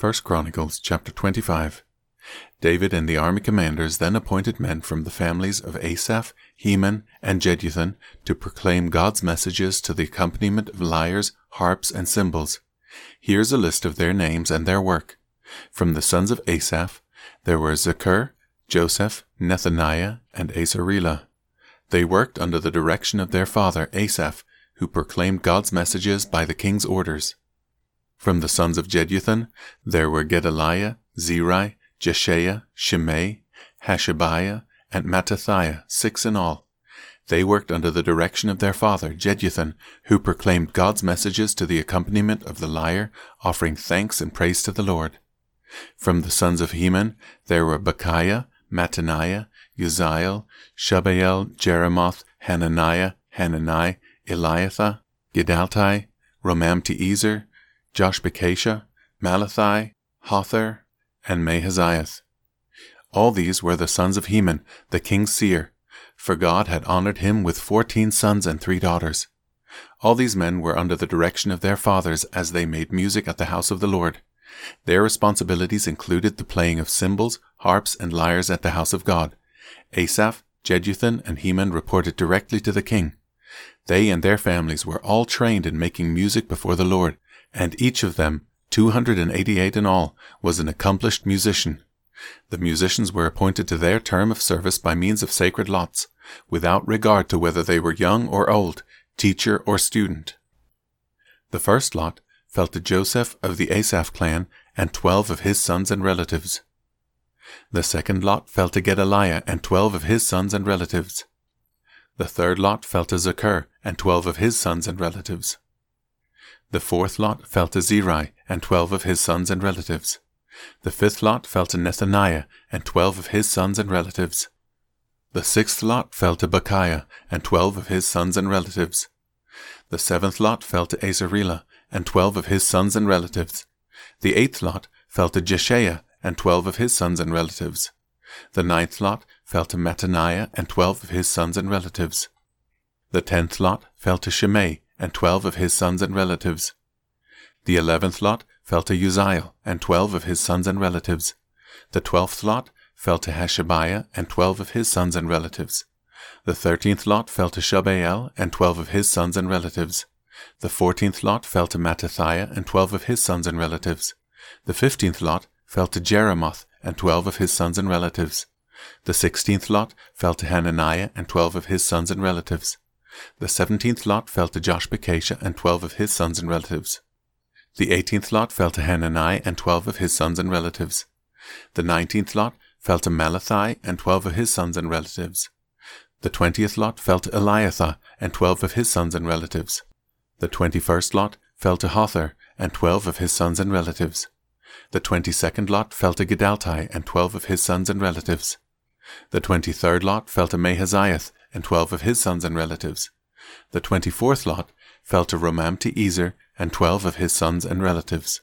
1 Chronicles chapter 25. David and the army commanders then appointed men from the families of Asaph, Heman, and Jeduthun to proclaim God's messages to the accompaniment of lyres, harps, and cymbals. Here's a list of their names and their work. From the sons of Asaph, there were Zaccur, Joseph, Nethaniah, and Asarelah. They worked under the direction of their father Asaph, who proclaimed God's messages by the king's orders. From the sons of Jeduthun, there were Gedaliah, Zeri, Jeshaiah, Shimei, Hashabiah, and Mattithiah, six in all. They worked under the direction of their father, Jeduthun, who proclaimed God's messages to the accompaniment of the lyre, offering thanks and praise to the Lord. From the sons of Heman, there were Bukkiah, Mattaniah, Uzziel, Shubael, Jerimoth, Hananiah, Hanani, Eliathah, Giddalti, Romamti-Ezer, Joshbekashah, Mallothi, Hothir, and Mahaziah. All these were the sons of Heman, the king's seer, for God had honored him with fourteen sons and three daughters. All these men were under the direction of their fathers as they made music at the house of the Lord. Their responsibilities included the playing of cymbals, harps, and lyres at the house of God. Asaph, Jeduthun, and Heman reported directly to the king. They and their families were all trained in making music before the Lord, and each of them, 288 in all, was an accomplished musician. The musicians were appointed to their term of service by means of sacred lots, without regard to whether they were young or old, teacher or student. The first lot fell to Joseph of the Asaph clan and twelve of his sons and relatives. The second lot fell to Gedaliah and twelve of his sons and relatives. The third lot fell to Zaccur and twelve of his sons and relatives. The fourth lot fell to Zeri and twelve of his sons and relatives. The fifth lot fell to Nethaniah and twelve of his sons and relatives. The sixth lot fell to Bukkiah and twelve of his sons and relatives. The seventh lot fell to Asarelah and twelve of his sons and relatives. The eighth lot fell to Jeshaiah and twelve of his sons and relatives. The ninth lot fell to Mattaniah and twelve of his sons and relatives. The tenth lot fell to Shimei and twelve of his sons and relatives. The eleventh lot fell to Uzziel and twelve of his sons and relatives. The twelfth lot fell to Hashabiah and twelve of his sons and relatives. The thirteenth lot fell to Shubael and twelve of his sons and relatives. The fourteenth lot fell to Mattithiah and twelve of his sons and relatives. The fifteenth lot fell to Jerimoth and twelve of his sons and relatives. The sixteenth lot fell to Hananiah and twelve of his sons and relatives. The seventeenth lot fell to Joshbekashah and twelve of his sons and relatives. The eighteenth lot fell to Hanani and twelve of his sons and relatives. The nineteenth lot fell to Mallothi and twelve of his sons and relatives. The twentieth lot fell to Eliathah and twelve of his sons and relatives. The twenty-first lot fell to Hothir and twelve of his sons and relatives. The twenty-second lot fell to Giddalti and twelve of his sons and relatives. The twenty-third lot fell to Mahaziah and twelve of his sons and relatives. The twenty-fourth lot fell to Romamti-Ezer and twelve of his sons and relatives.